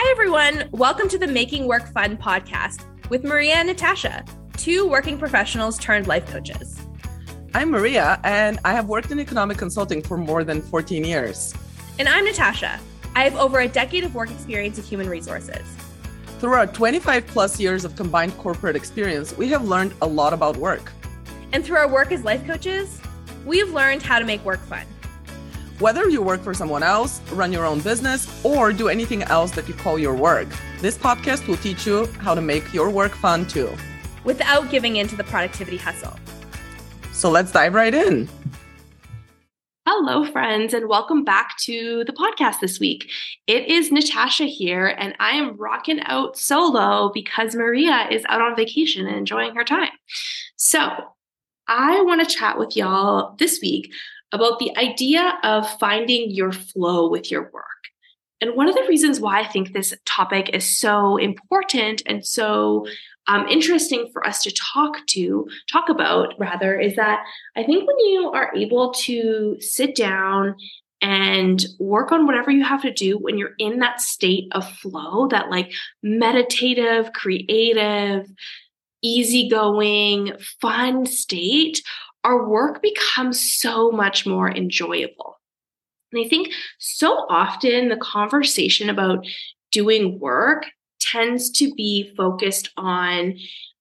Hi, everyone. Welcome to the Making Work Fun podcast with Maria and Natasha, two working professionals turned life coaches. I'm Maria, and I have worked in economic consulting for more than 14 years. And I'm Natasha. I have over a decade of work experience in human resources. Through our 25 plus years of combined corporate experience, we have learned a lot about work. And through our work as life coaches, we have learned how to make work fun. Whether you work for someone else, run your own business, or do anything else that you call your work, this podcast will teach you how to make your work fun too. Without giving in to the productivity hustle. So let's dive right in. Hello, friends, and welcome back to the podcast this week. It is Natasha here, and I am rocking out solo because Maria is out on vacation and enjoying her time. So, I want to chat with y'all this week about the idea of finding your flow with your work. And one of the reasons why I think this topic is so important and so um, interesting for us to talk to, talk about rather, is that I think when you are able to sit down and work on whatever you have to do when you're in that state of flow, that like meditative, creative, easygoing, fun state, our work becomes so much more enjoyable. And I think so often the conversation about doing work tends to be focused on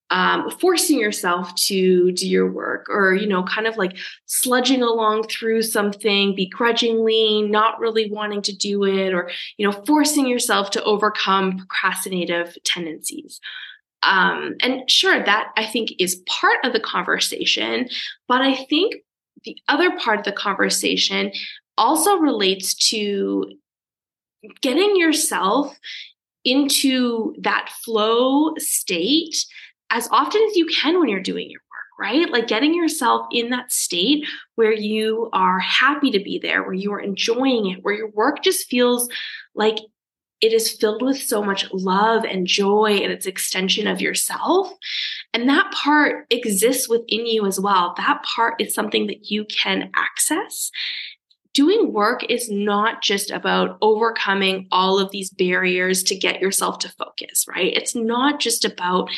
um, forcing yourself to do your work or you know kind of like sludging along through something begrudgingly not really wanting to do it or you know forcing yourself to overcome procrastinative tendencies um, and sure, that I think is part of the conversation. But I think the other part of the conversation also relates to getting yourself into that flow state as often as you can when you're doing your work, right? Like getting yourself in that state where you are happy to be there, where you are enjoying it, where your work just feels like it is filled with so much love and joy and it's extension of yourself. And that part exists within you as well. That part is something that you can access. Doing work is not just about overcoming all of these barriers to get yourself to focus right? It's not just about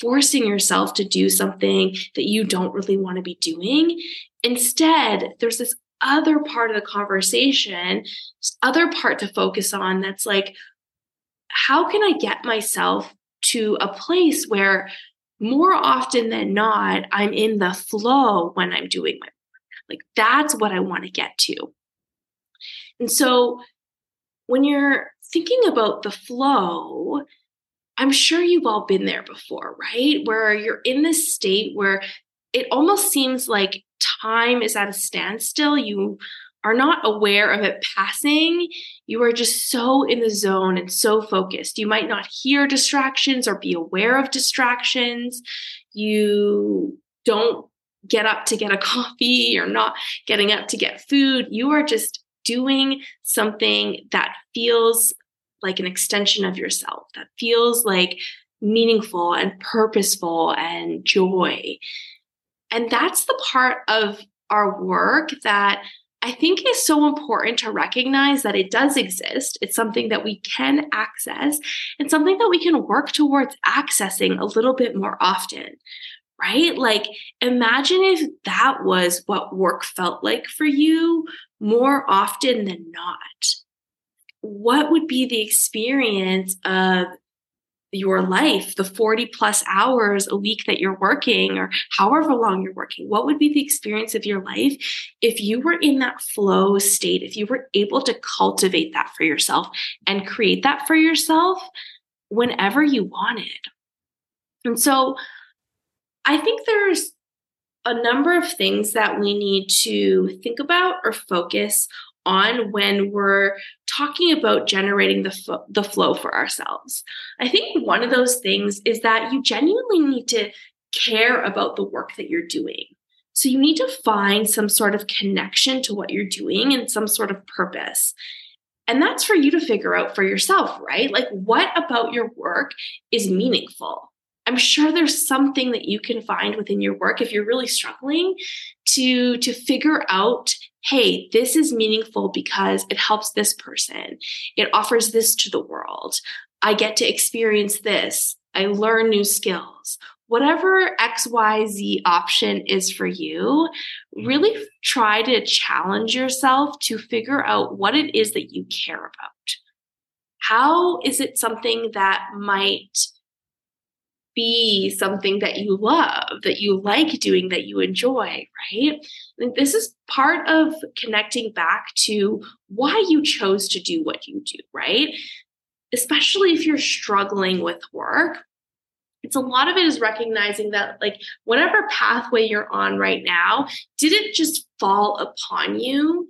forcing yourself to do something that you don't really want to be doing. Instead there's this other part of the conversation, other part to focus on that's like, how can I get myself to a place where more often than not, I'm in the flow when I'm doing my work? Like, that's what I want to get to. And so, when you're thinking about the flow, I'm sure you've all been there before, right? Where you're in this state where it almost seems like time is at a standstill. You are not aware of it passing. You are just so in the zone and so focused. You might not hear distractions or be aware of distractions. You don't get up to get a coffee. You're not getting up to get food. You are just doing something that feels like an extension of yourself, that feels like meaningful and purposeful and joy. And that's the part of our work that I think is so important to recognize that it does exist. It's something that we can access and something that we can work towards accessing a little bit more often, right? Like, imagine if that was what work felt like for you more often than not. What would be the experience of your life, the 40 plus hours a week that you're working or however long you're working, what would be the experience of your life if you were in that flow state, if you were able to cultivate that for yourself and create that for yourself whenever you wanted? And so I think there's a number of things that we need to think about or focus on when we're talking about generating the, the flow for ourselves. I think one of those things is that you genuinely need to care about the work that you're doing. So you need to find some sort of connection to what you're doing and some sort of purpose. And that's for you to figure out for yourself, right? Like, what about your work is meaningful? I'm sure there's something that you can find within your work if you're really struggling to to figure out hey, this is meaningful because it helps this person. It offers this to the world. I get to experience this. I learn new skills. Whatever XYZ option is for you, really mm-hmm. try to challenge yourself to figure out what it is that you care about. How is it something that might be something that you love, that you like doing, that you enjoy, right? And this is part of connecting back to why you chose to do what you do, right? Especially if you're struggling with work. It's a lot of it is recognizing that, like, whatever pathway you're on right now didn't just fall upon you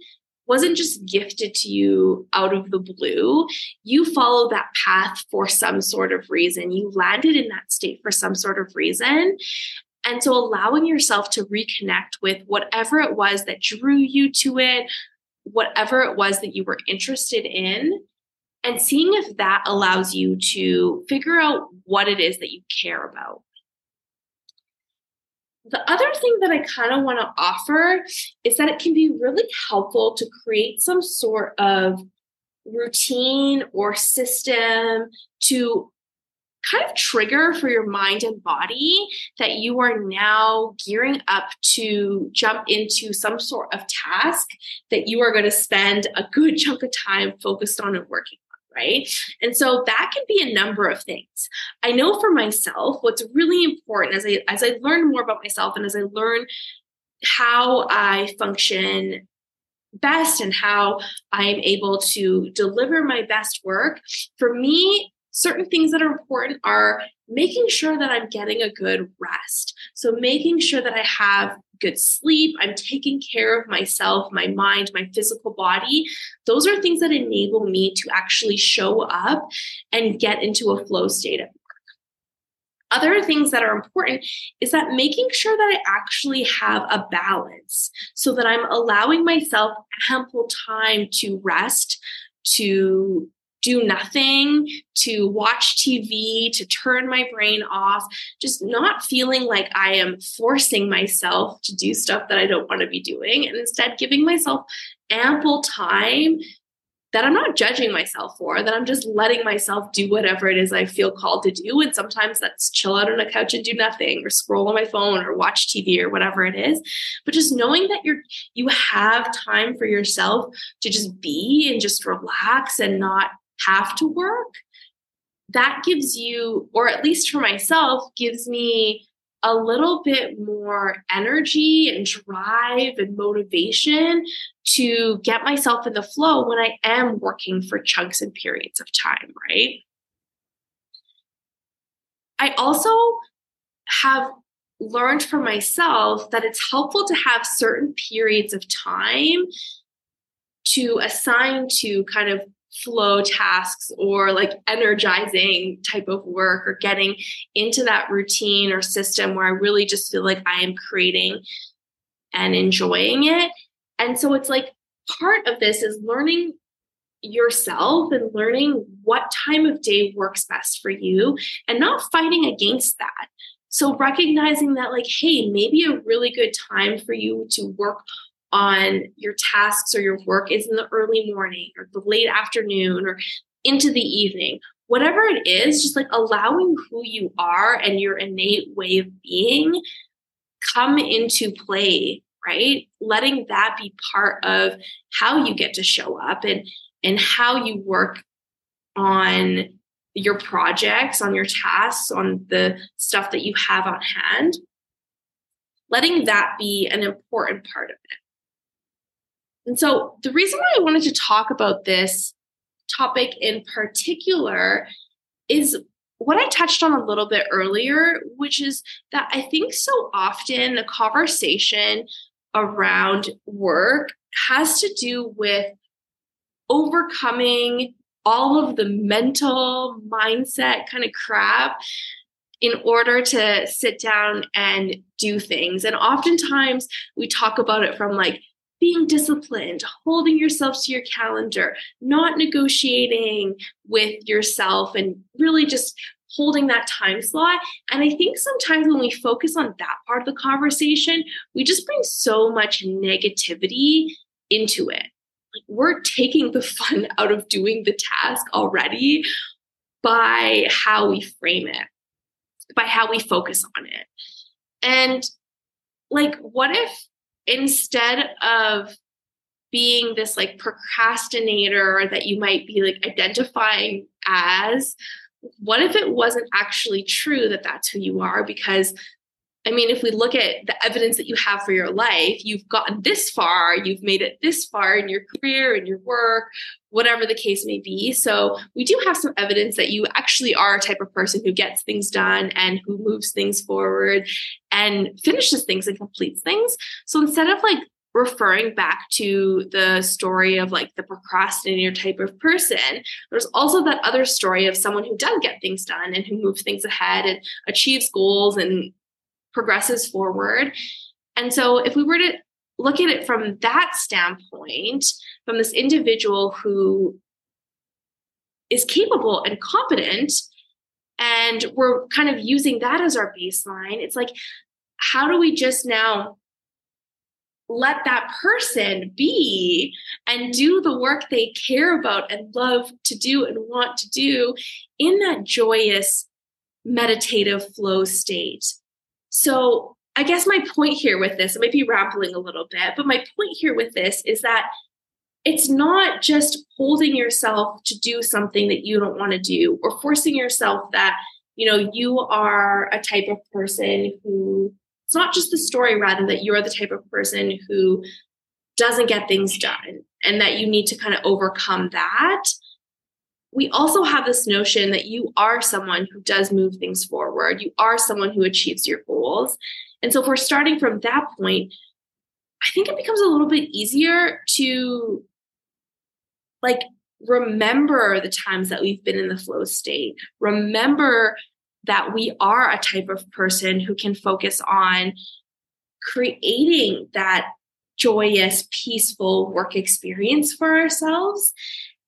wasn't just gifted to you out of the blue. You followed that path for some sort of reason. You landed in that state for some sort of reason. And so allowing yourself to reconnect with whatever it was that drew you to it, whatever it was that you were interested in, and seeing if that allows you to figure out what it is that you care about. The other thing that I kind of want to offer is that it can be really helpful to create some sort of routine or system to kind of trigger for your mind and body that you are now gearing up to jump into some sort of task that you are going to spend a good chunk of time focused on and working right? And so that can be a number of things. I know for myself, what's really important as I as I learn more about myself and as I learn how I function best and how I'm able to deliver my best work, for me, certain things that are important are making sure that I'm getting a good rest. So, making sure that I have good sleep, I'm taking care of myself, my mind, my physical body. Those are things that enable me to actually show up and get into a flow state at work. Other things that are important is that making sure that I actually have a balance so that I'm allowing myself ample time to rest, to do nothing, to watch TV, to turn my brain off, just not feeling like I am forcing myself to do stuff that I don't want to be doing, and instead giving myself ample time that I'm not judging myself for, that I'm just letting myself do whatever it is I feel called to do. And sometimes that's chill out on a couch and do nothing or scroll on my phone or watch TV or whatever it is. But just knowing that you're you have time for yourself to just be and just relax and not have to work, that gives you, or at least for myself, gives me a little bit more energy and drive and motivation to get myself in the flow when I am working for chunks and periods of time, right? I also have learned for myself that it's helpful to have certain periods of time to assign to kind of flow tasks or like energizing type of work or getting into that routine or system where I really just feel like I am creating and enjoying it. And so it's like part of this is learning yourself and learning what time of day works best for you and not fighting against that. So recognizing that, like, hey, maybe a really good time for you to work on your tasks or your work is in the early morning or the late afternoon or into the evening. Whatever it is, just like allowing who you are and your innate way of being come into play, right? Letting that be part of how you get to show up and and how you work on your projects, on your tasks, on the stuff that you have on hand. Letting that be an important part of it. And so, the reason why I wanted to talk about this topic in particular is what I touched on a little bit earlier, which is that I think so often the conversation around work has to do with overcoming all of the mental mindset kind of crap in order to sit down and do things. And oftentimes we talk about it from like being disciplined, holding yourself to your calendar, not negotiating with yourself, and really just holding that time slot. And I think sometimes when we focus on that part of the conversation, we just bring so much negativity into it. Like we're taking the fun out of doing the task already by how we frame it, by how we focus on it. And like, what if instead of being this like procrastinator that you might be like identifying as what if it wasn't actually true that that's who you are? Because I mean, if we look at the evidence that you have for your life, you've gotten this far, you've made it this far in your career, in your work, whatever the case may be. So, we do have some evidence that you actually are a type of person who gets things done and who moves things forward and finishes things and completes things. So, instead of like referring back to the story of like the procrastinator type of person, there's also that other story of someone who does get things done and who moves things ahead and achieves goals and progresses forward. And so, if we were to look at it from that standpoint, from this individual who is capable and competent, and we're kind of using that as our baseline, it's like, how do we just now let that person be and do the work they care about and love to do and want to do in that joyous meditative flow state? So, I guess my point here with this, I might be rambling a little bit, but my point here with this is that it's not just holding yourself to do something that you don't want to do or forcing yourself that, you know, you are a type of person who it's not just the story, rather, that you're the type of person who doesn't get things done and that you need to kind of overcome that we also have this notion that you are someone who does move things forward. You are someone who achieves your goals. And so if we're starting from that point, I think it becomes a little bit easier to like remember the times that we've been in the flow state. Remember that we are a type of person who can focus on creating that joyous, peaceful work experience for ourselves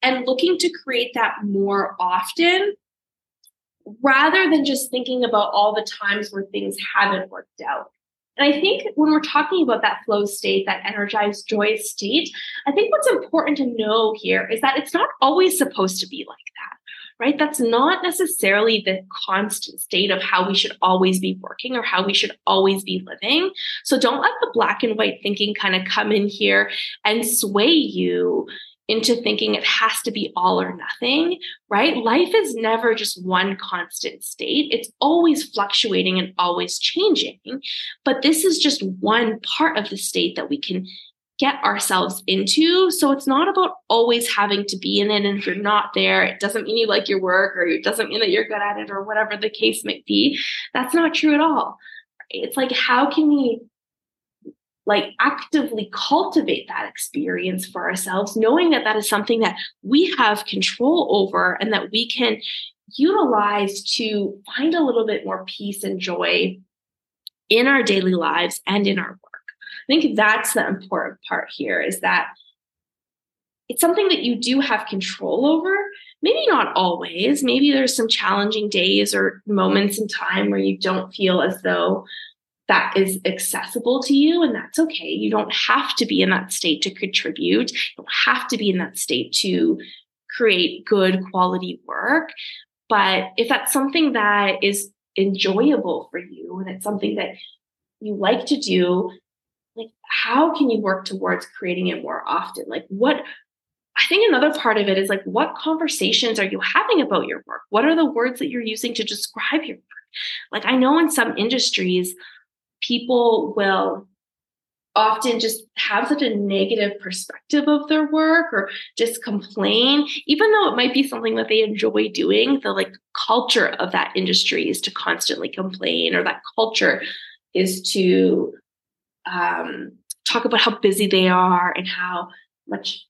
and looking to create that more often rather than just thinking about all the times where things haven't worked out. And I think when we're talking about that flow state, that energized, joyous state, I think what's important to know here is that it's not always supposed to be like that, right? That's not necessarily the constant state of how we should always be working or how we should always be living. So don't let the black and white thinking kind of come in here and sway you into thinking it has to be all or nothing, right? Life is never just one constant state. It's always fluctuating and always changing. But this is just one part of the state that we can get ourselves into. So it's not about always having to be in it. And if you're not there, it doesn't mean you like your work or it doesn't mean that you're good at it or whatever the case might be. That's not true at all. It's like, how can we like actively cultivate that experience for ourselves, knowing that that is something that we have control over and that we can utilize to find a little bit more peace and joy in our daily lives and in our work. I think that's the important part here is that it's something that you do have control over. Maybe not always. Maybe there's some challenging days or moments in time where you don't feel as though that is accessible to you, and that's okay. You don't have to be in that state to contribute. You don't have to be in that state to create good quality work. But if that's something that is enjoyable for you and it's something that you like to do, like how can you work towards creating it more often? Like what I think another part of it is like what conversations are you having about your work? What are the words that you're using to describe your work? Like I know in some industries people will often just have such a negative perspective of their work or just complain even though it might be something that they enjoy doing the like culture of that industry is to constantly complain or that culture is to um, talk about how busy they are and how much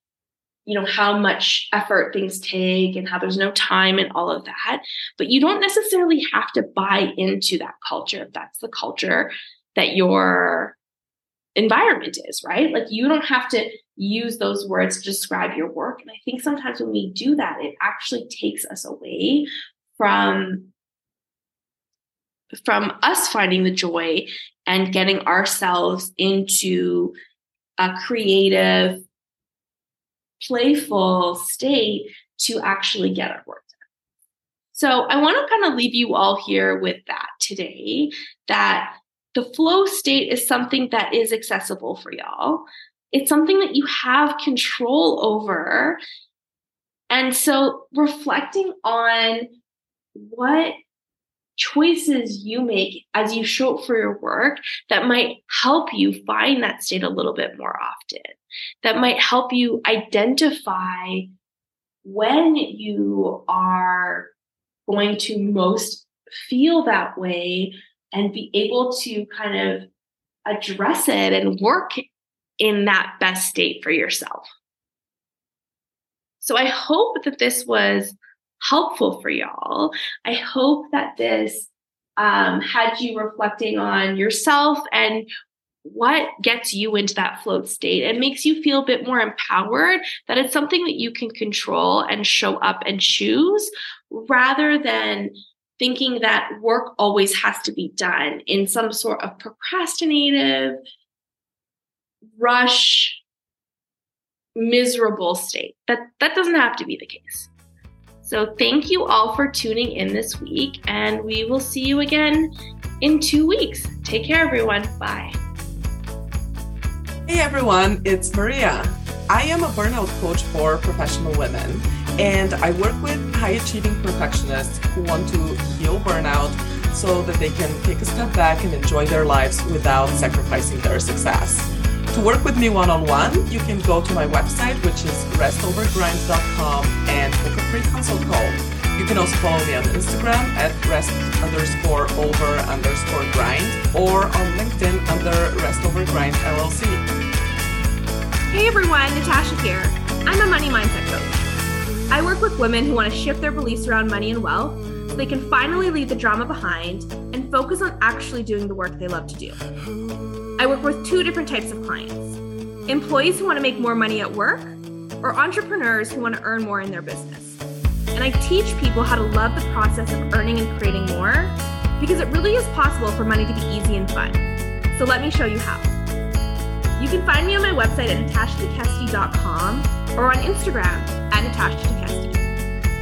you know how much effort things take and how there's no time and all of that. But you don't necessarily have to buy into that culture if that's the culture that your environment is, right? Like you don't have to use those words to describe your work. And I think sometimes when we do that, it actually takes us away from from us finding the joy and getting ourselves into a creative, playful state to actually get our work done. So I want to kind of leave you all here with that today that the flow state is something that is accessible for y'all. It's something that you have control over. And so reflecting on what choices you make as you show up for your work that might help you find that state a little bit more often, that might help you identify when you are going to most feel that way and be able to kind of address it and work in that best state for yourself. So I hope that this was helpful for y'all. I hope that this um, had you reflecting on yourself and what gets you into that flow state and makes you feel a bit more empowered that it's something that you can control and show up and choose rather than thinking that work always has to be done in some sort of procrastinative, rush, miserable state. That that doesn't have to be the case. So thank you all for tuning in this week and we will see you again in 2 weeks. Take care everyone. Bye. Hey everyone, it's Maria. I am a burnout coach for professional women and I work with high achieving perfectionists who want to heal burnout so that they can take a step back and enjoy their lives without sacrificing their success. To work with me one on one, you can go to my website, which is restovergrind.com, and book a free consult call. You can also follow me on Instagram at rest underscore over underscore grind or on LinkedIn under Rest Over Grind LLC. Hey everyone, Natasha here. I'm a money mindset coach. I work with women who want to shift their beliefs around money and wealth so they can finally leave the drama behind and focus on actually doing the work they love to do. I work with two different types of clients employees who want to make more money at work, or entrepreneurs who want to earn more in their business. And I teach people how to love the process of earning and creating more because it really is possible for money to be easy and fun. So let me show you how. You can find me on my website at natashatekeste.com or on Instagram at Natasha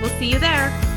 We'll see you there.